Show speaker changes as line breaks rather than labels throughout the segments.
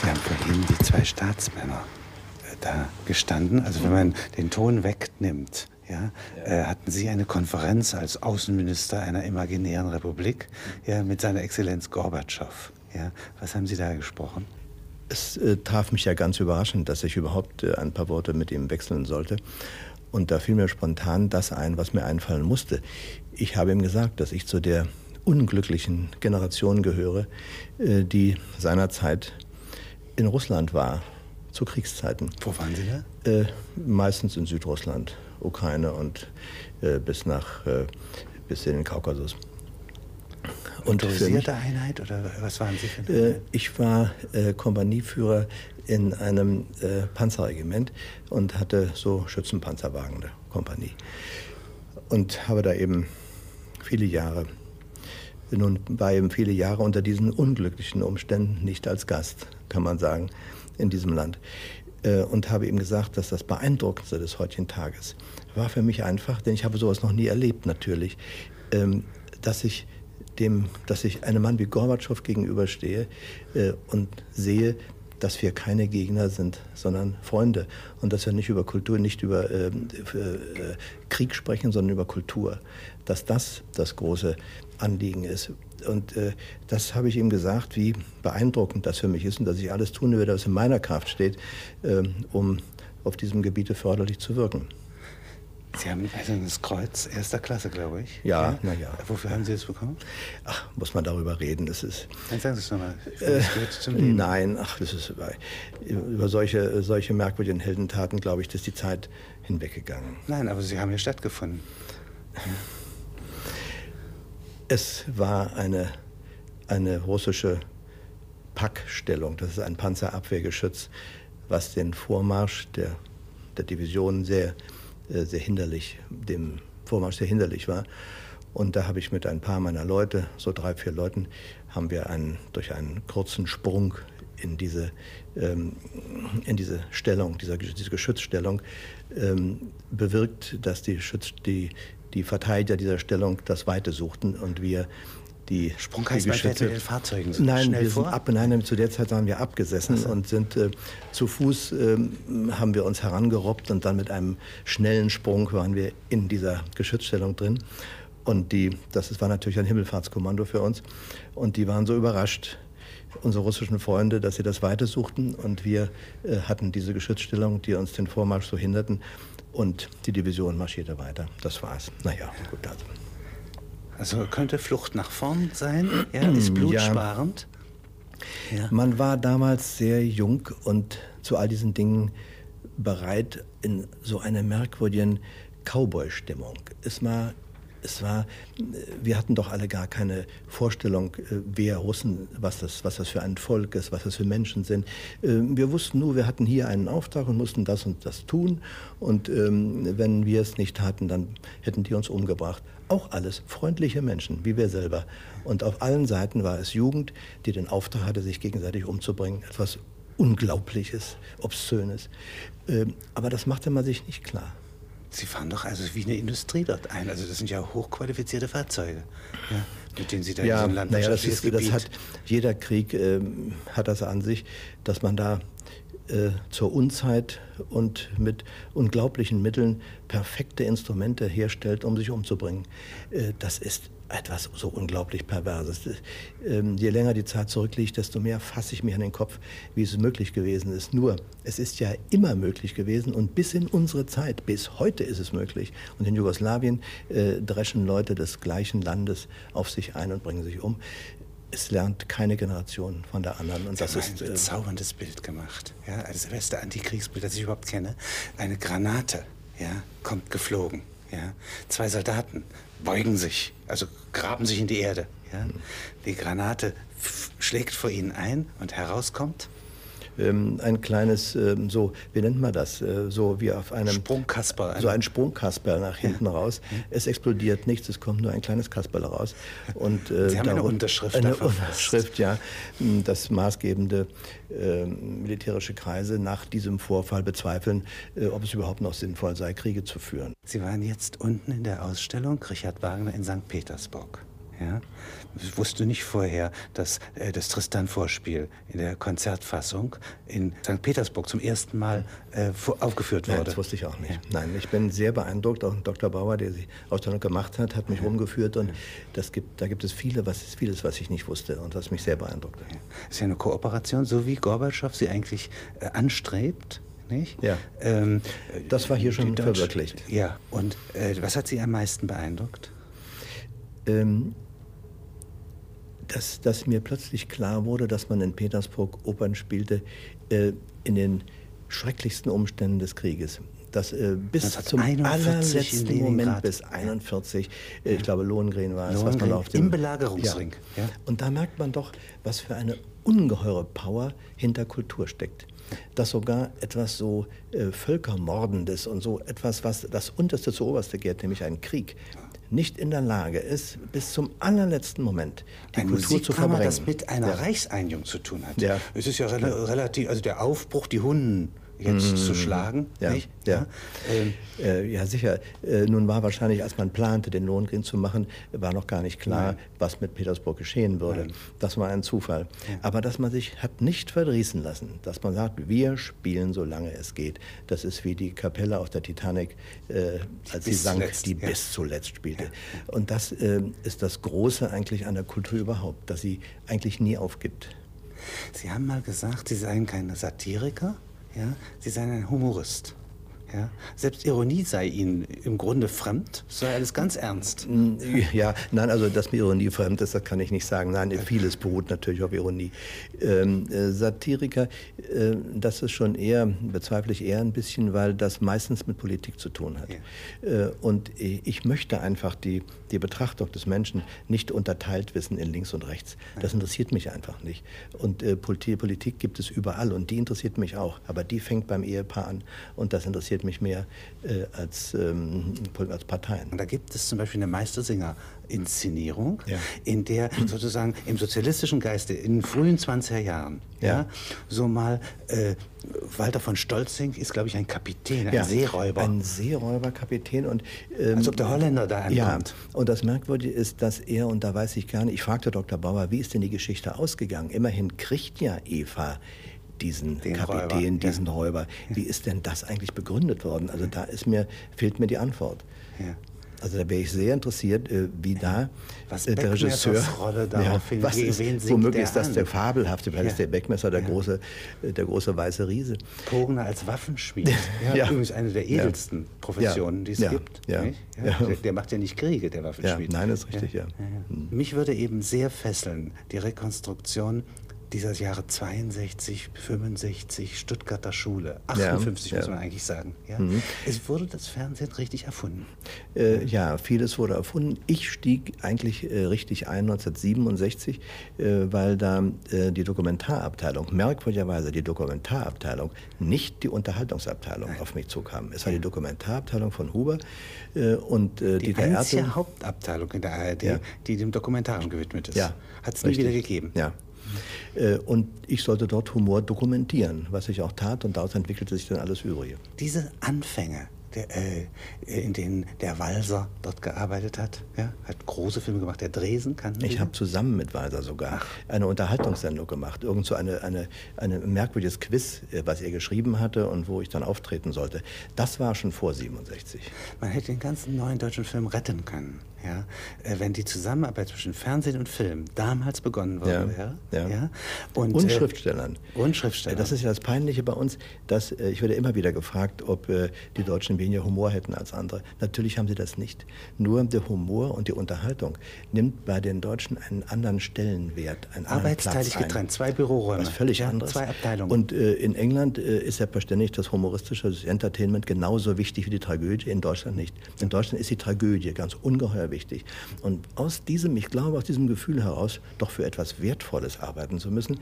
Sie haben vorhin die zwei Staatsmänner äh, da gestanden. Also wenn man den Ton wegnimmt, ja, äh, hatten Sie eine Konferenz als Außenminister einer imaginären Republik ja, mit seiner Exzellenz Gorbatschow. Ja. Was haben Sie da gesprochen?
Es äh, traf mich ja ganz überraschend, dass ich überhaupt äh, ein paar Worte mit ihm wechseln sollte. Und da fiel mir spontan das ein, was mir einfallen musste. Ich habe ihm gesagt, dass ich zu der unglücklichen Generation gehöre, äh, die seinerzeit in Russland war, zu Kriegszeiten.
Wo waren Sie da?
Äh, meistens in Südrussland, Ukraine und äh, bis nach äh, bis in den Kaukasus.
Und Motorisierte Einheit oder was waren Sie für eine
Ich war Kompanieführer in einem Panzerregiment und hatte so Schützenpanzerwagen der Kompanie. Und habe da eben viele Jahre, nun war eben viele Jahre unter diesen unglücklichen Umständen nicht als Gast, kann man sagen, in diesem Land. Äh, und habe ihm gesagt, dass das Beeindruckendste des heutigen Tages war für mich einfach, denn ich habe sowas noch nie erlebt natürlich, ähm, dass ich dem, dass ich einem Mann wie Gorbatschow gegenüberstehe äh, und sehe, dass wir keine Gegner sind, sondern Freunde und dass wir nicht über Kultur, nicht über äh, äh, Krieg sprechen, sondern über Kultur, dass das das große Anliegen ist. Und äh, das habe ich ihm gesagt, wie beeindruckend das für mich ist und dass ich alles tun werde, was in meiner Kraft steht, ähm, um auf diesem Gebiet förderlich zu wirken.
Sie haben also das Kreuz erster Klasse, glaube ich.
Ja, ja. naja.
Wofür haben Sie das bekommen?
Ach, muss man darüber reden. Das ist.
Dann sagen Sie es nochmal.
Äh, nein, ach, das ist über, über solche, solche merkwürdigen Heldentaten, glaube ich, ist die Zeit hinweggegangen.
Nein, aber sie haben ja stattgefunden.
Es war eine, eine russische Packstellung. Das ist ein Panzerabwehrgeschütz, was den Vormarsch der, der Division sehr äh, sehr hinderlich, dem Vormarsch sehr hinderlich war. Und da habe ich mit ein paar meiner Leute, so drei, vier Leuten, haben wir einen, durch einen kurzen Sprung in diese, ähm, in diese Stellung, dieser, diese Geschützstellung, ähm, bewirkt, dass die, Schütz, die, die Verteidiger dieser Stellung das Weite suchten und wir die
Sprung heißt, man mit den Fahrzeugen
sind Nein, wir vor? sind ab, nein, zu der Zeit waren wir abgesessen so. und sind äh, zu Fuß äh, haben wir uns herangerobbt und dann mit einem schnellen Sprung waren wir in dieser Geschützstellung drin. Und die, das war natürlich ein Himmelfahrtskommando für uns. Und die waren so überrascht, unsere russischen Freunde, dass sie das Weite suchten. Und wir äh, hatten diese Geschützstellung, die uns den Vormarsch so hinderten. Und die Division marschierte weiter. Das war's. Naja, gut, also.
Also könnte Flucht nach vorn sein, ja, ist blutsparend.
Ja. Ja. Man war damals sehr jung und zu all diesen Dingen bereit in so einer merkwürdigen Cowboy-Stimmung. Es war es war, wir hatten doch alle gar keine Vorstellung, äh, wer Russen, was das, was das für ein Volk ist, was das für Menschen sind. Ähm, wir wussten nur, wir hatten hier einen Auftrag und mussten das und das tun. Und ähm, wenn wir es nicht taten, dann hätten die uns umgebracht. Auch alles freundliche Menschen, wie wir selber. Und auf allen Seiten war es Jugend, die den Auftrag hatte, sich gegenseitig umzubringen. Etwas Unglaubliches, Obszönes. Ähm, aber das machte man sich nicht klar.
Sie fahren doch also wie eine Industrie dort ein. Also das sind ja hochqualifizierte Fahrzeuge, ja, mit denen Sie da
ja,
in ein landwirtschaftliches
naja, das, ist, das hat jeder Krieg äh, hat das an sich, dass man da äh, zur Unzeit und mit unglaublichen Mitteln perfekte Instrumente herstellt, um sich umzubringen. Äh, das ist etwas so unglaublich Perverses. Ähm, je länger die Zeit zurückliegt, desto mehr fasse ich mich an den Kopf, wie es möglich gewesen ist. Nur, es ist ja immer möglich gewesen und bis in unsere Zeit, bis heute ist es möglich. Und in Jugoslawien äh, dreschen Leute des gleichen Landes auf sich ein und bringen sich um. Es lernt keine Generation von der anderen. Und
Sie das ist ein äh, bezauberndes Bild gemacht. Ja, das beste Antikriegsbild, das ich überhaupt kenne. Eine Granate ja, kommt geflogen. Ja. Zwei Soldaten beugen sich, also graben sich in die Erde. Ja. Die Granate schlägt vor ihnen ein und herauskommt
ähm, ein kleines, ähm, so, wie nennt man das, äh, so wie auf einem...
Sprungkasper.
So ein Sprungkasper nach hinten ja. raus. Es explodiert nichts, es kommt nur ein kleines Kasperl raus.
Und, äh, Sie haben eine Unterschrift
Eine Unterschrift, ja, dass maßgebende äh, militärische Kreise nach diesem Vorfall bezweifeln, äh, ob es überhaupt noch sinnvoll sei, Kriege zu führen.
Sie waren jetzt unten in der Ausstellung Richard Wagner in St. Petersburg. Ja? Ich wusste nicht vorher, dass äh, das Tristan-Vorspiel in der Konzertfassung in St. Petersburg zum ersten Mal äh, aufgeführt wurde.
Nein, das wusste ich auch nicht. Ja. Nein, ich bin sehr beeindruckt. Auch Dr. Bauer, der die Ausstellung gemacht hat, hat mich ja. rumgeführt und das gibt, da gibt es viele, was, vieles, was ich nicht wusste und was mich sehr beeindruckt hat.
Ja. ist ja eine Kooperation, so wie Gorbatschow sie eigentlich äh, anstrebt. Nicht?
Ja. Ähm, das war hier schon verwirklicht.
Ja. Und äh, was hat Sie am meisten beeindruckt?
Ähm, dass, dass mir plötzlich klar wurde, dass man in Petersburg Opern spielte äh, in den schrecklichsten Umständen des Krieges. Dass äh, bis zum allerletzten Moment, bis 41, äh, ja. ich glaube Lohengrin war es,
was man auf dem... Im Belagerungsring.
Ja. ja. Und da merkt man doch, was für eine ungeheure Power hinter Kultur steckt dass sogar etwas so äh, Völkermordendes und so etwas, was das Unterste zu Oberste geht, nämlich ein Krieg, nicht in der Lage ist, bis zum allerletzten Moment
die ein Kultur zu verbrennen. das mit einer ja. Reichseinigung zu tun hat. Ja. Es ist ja relativ, also der Aufbruch, die Hunden jetzt mm. zu schlagen.
Ja,
nicht?
ja. Ähm. Äh, ja sicher. Äh, nun war wahrscheinlich, als man plante, den Lohengrin zu machen, war noch gar nicht klar, Nein. was mit Petersburg geschehen würde. Nein. Das war ein Zufall. Ja. Aber dass man sich hat nicht verdrießen lassen, dass man sagt, wir spielen, solange es geht. Das ist wie die Kapelle auf der Titanic, äh, als sie sank, zuletzt, die ja. bis zuletzt spielte. Und das äh, ist das Große eigentlich an der Kultur überhaupt, dass sie eigentlich nie aufgibt.
Sie haben mal gesagt, Sie seien keine Satiriker. Ja? Sie seien ein Humorist. Ja? Selbst Ironie sei Ihnen im Grunde fremd, sei alles ganz ernst. Mm,
ja, nein, also dass mir Ironie fremd ist, das kann ich nicht sagen. Nein, vieles beruht natürlich auf Ironie. Ähm, äh, Satiriker, äh, das ist schon eher, bezweifle ich eher ein bisschen, weil das meistens mit Politik zu tun hat. Ja. Äh, und ich möchte einfach die, die Betrachtung des Menschen nicht unterteilt wissen in links und rechts. Das interessiert mich einfach nicht. Und äh, Politik, Politik gibt es überall und die interessiert mich auch. Aber die fängt beim Ehepaar an und das interessiert mich mehr äh, als, ähm, als Parteien.
Und da gibt es zum Beispiel eine Meistersinger-Inszenierung, ja. in der sozusagen im sozialistischen Geiste in den frühen 20er Jahren ja. ja so mal äh, Walter von Stolzing ist, glaube ich, ein Kapitän, ein ja, Seeräuber.
Ein Seeräuberkapitän und
ähm, als ob der Holländer da ankommt. Ja,
und das Merkwürdige ist, dass er und da weiß ich gar nicht. Ich fragte Dr. Bauer, wie ist denn die Geschichte ausgegangen? Immerhin kriegt ja Eva diesen Den Kapitän, Räuber. diesen ja. Räuber. Wie ist denn das eigentlich begründet worden? Also da ist mir, fehlt mir die Antwort. Ja. Also da wäre ich sehr interessiert, äh, wie da
was äh, der Regisseur. Rolle
ja, was ist, womöglich ist das an? der fabelhafte, weil ja. ist der Beckmesser der, ja. große, äh, der große weiße Riese.
Pogner als Waffenschmied. Ja, ja. Übrigens eine der edelsten Professionen, die es gibt. Der, der, macht ja nicht Kriege, der Waffenschmied.
nein, das ist richtig, ja.
Mich würde eben sehr fesseln, die Rekonstruktion dieser Jahre 62, 65, Stuttgarter Schule, 58 ja, muss man eigentlich sagen. Ja? Mhm. Es wurde das Fernsehen richtig erfunden.
Äh, ja, vieles wurde erfunden. Ich stieg eigentlich äh, richtig ein 1967, äh, weil da äh, die Dokumentarabteilung, merkwürdigerweise die Dokumentarabteilung, nicht die Unterhaltungsabteilung Nein. auf mich zukam. Es war die Dokumentarabteilung von Huber äh, und
äh, die, die einzige Hauptabteilung in der ARD, ja. die dem Dokumentaren gewidmet ist. Ja, Hat es nie wieder gegeben.
Ja. Äh, und ich sollte dort Humor dokumentieren, was ich auch tat und daraus entwickelte sich dann alles Übrige.
Diese Anfänge, der, äh, in denen der Walser dort gearbeitet hat. Ja? Hat große Filme gemacht. Der Dresen kann.
Ich habe zusammen mit Walser sogar eine Unterhaltungssendung gemacht. Irgend so eine, eine, eine merkwürdiges Quiz, äh, was er geschrieben hatte und wo ich dann auftreten sollte. Das war schon vor 67.
Man hätte den ganzen neuen deutschen Film retten können ja, äh, wenn die Zusammenarbeit zwischen Fernsehen und Film damals begonnen worden ja, wäre. Ja. ja
und, und äh, Schriftstellern.
Und Schriftstellern.
Das ist ja das Peinliche bei uns, dass ich werde immer wieder gefragt, ob die Deutschen weniger Humor hätten als andere. Natürlich haben sie das nicht. Nur der Humor und die Unterhaltung nimmt bei den Deutschen einen anderen Stellenwert, einen
Arbeitsteilig getrennt, zwei Büroräume.
Was völlig ja, anderes.
Zwei Abteilungen.
Und äh, in England äh, ist selbstverständlich das humoristische das Entertainment genauso wichtig wie die Tragödie, in Deutschland nicht. In Deutschland ist die Tragödie ganz ungeheuer wichtig. Und aus diesem, ich glaube, aus diesem Gefühl heraus, doch für etwas Wertvolles arbeiten zu müssen,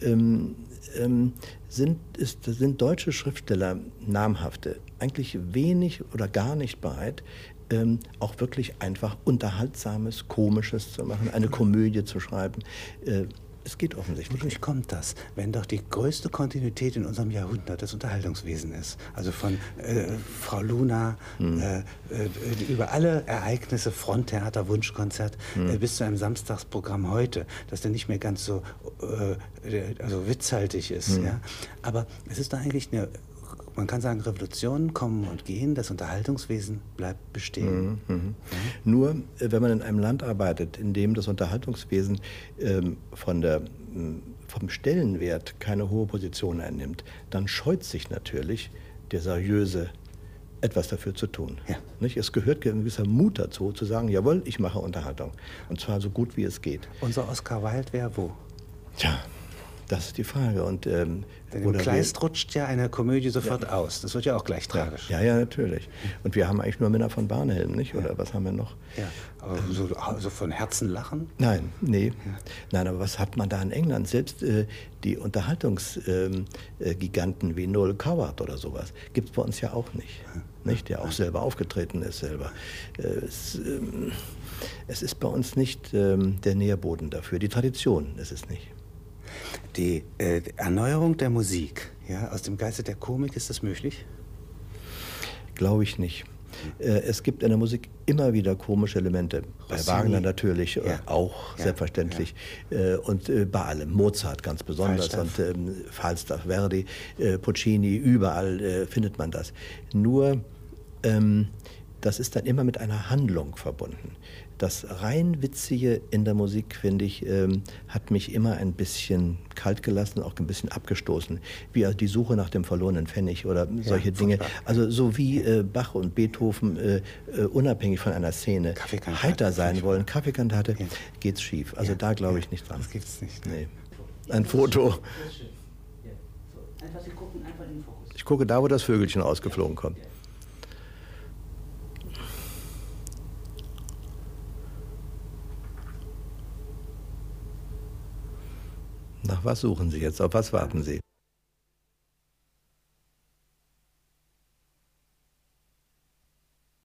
ähm, ähm, sind, ist, sind deutsche Schriftsteller, namhafte, eigentlich wenig oder gar nicht bereit, ähm, auch wirklich einfach Unterhaltsames, Komisches zu machen, eine Komödie zu schreiben. Äh, es geht offensichtlich.
Wodurch kommt das, wenn doch die größte Kontinuität in unserem Jahrhundert das Unterhaltungswesen ist? Also von äh, Frau Luna hm. äh, äh, über alle Ereignisse, Fronttheater, Wunschkonzert, hm. Äh, bis zu einem Samstagsprogramm heute, das dann nicht mehr ganz so äh, also witzhaltig ist. Hm. Ja? Aber es ist doch eigentlich eine man kann sagen, Revolutionen kommen und gehen, das Unterhaltungswesen bleibt bestehen. Mhm,
mhm. Nur, äh, wenn man in einem Land arbeitet, in dem das Unterhaltungswesen ähm, von der, vom Stellenwert keine hohe Position einnimmt, dann scheut sich natürlich der seriöse etwas dafür zu tun. Ja. Nicht? Es gehört ein gewisser Mut dazu, zu sagen, jawohl, ich mache Unterhaltung. Und zwar so gut wie es geht.
Unser Oscar Wilde wäre wo?
Tja, das ist die Frage. Und, ähm,
Denn im Kleist rutscht ja eine Komödie sofort ja. aus. Das wird ja auch gleich tragisch.
Ja, ja, natürlich. Und wir haben eigentlich nur Männer von Barnhelm, nicht? Oder ja. was haben wir noch?
Ja, aber so, so von Herzen lachen?
Nein, nee. Ja. Nein, aber was hat man da in England? Selbst äh, die Unterhaltungsgiganten ähm, äh, wie Noel Coward oder sowas gibt es bei uns ja auch nicht. nicht? Der auch selber aufgetreten ist selber. Äh, es, ähm, es, ist bei uns nicht ähm, der Nährboden dafür. Die Tradition ist es nicht.
Die äh, Erneuerung der Musik, ja, aus dem Geiste der Komik, ist das möglich?
Glaube ich nicht. Äh, es gibt in der Musik immer wieder komische Elemente. Bei Rossini. Wagner natürlich äh, ja. auch, ja. selbstverständlich. Ja. Äh, und bei allem. Mozart ganz besonders Falstaff. und ähm, Falstaff, Verdi, Puccini, überall findet man das. Nur, ähm, das ist dann immer mit einer Handlung verbunden das rein Witzige in der Musik, finde ich, ähm, hat mich immer ein bisschen kalt gelassen, auch ein bisschen abgestoßen. Wie die Suche nach dem verlorenen Pfennig oder solche ja, Dinge. Also so wie äh, Bach und Beethoven äh, äh, unabhängig von einer Szene heiter sein wollen, Kaffeekantate, ja. geht's schief. Also ja, da glaube ich nicht dran.
Das gibt's nicht.
Nee. Ein Foto. Ich gucke da, wo das Vögelchen ausgeflogen kommt. Was suchen Sie jetzt? Auf was warten Sie?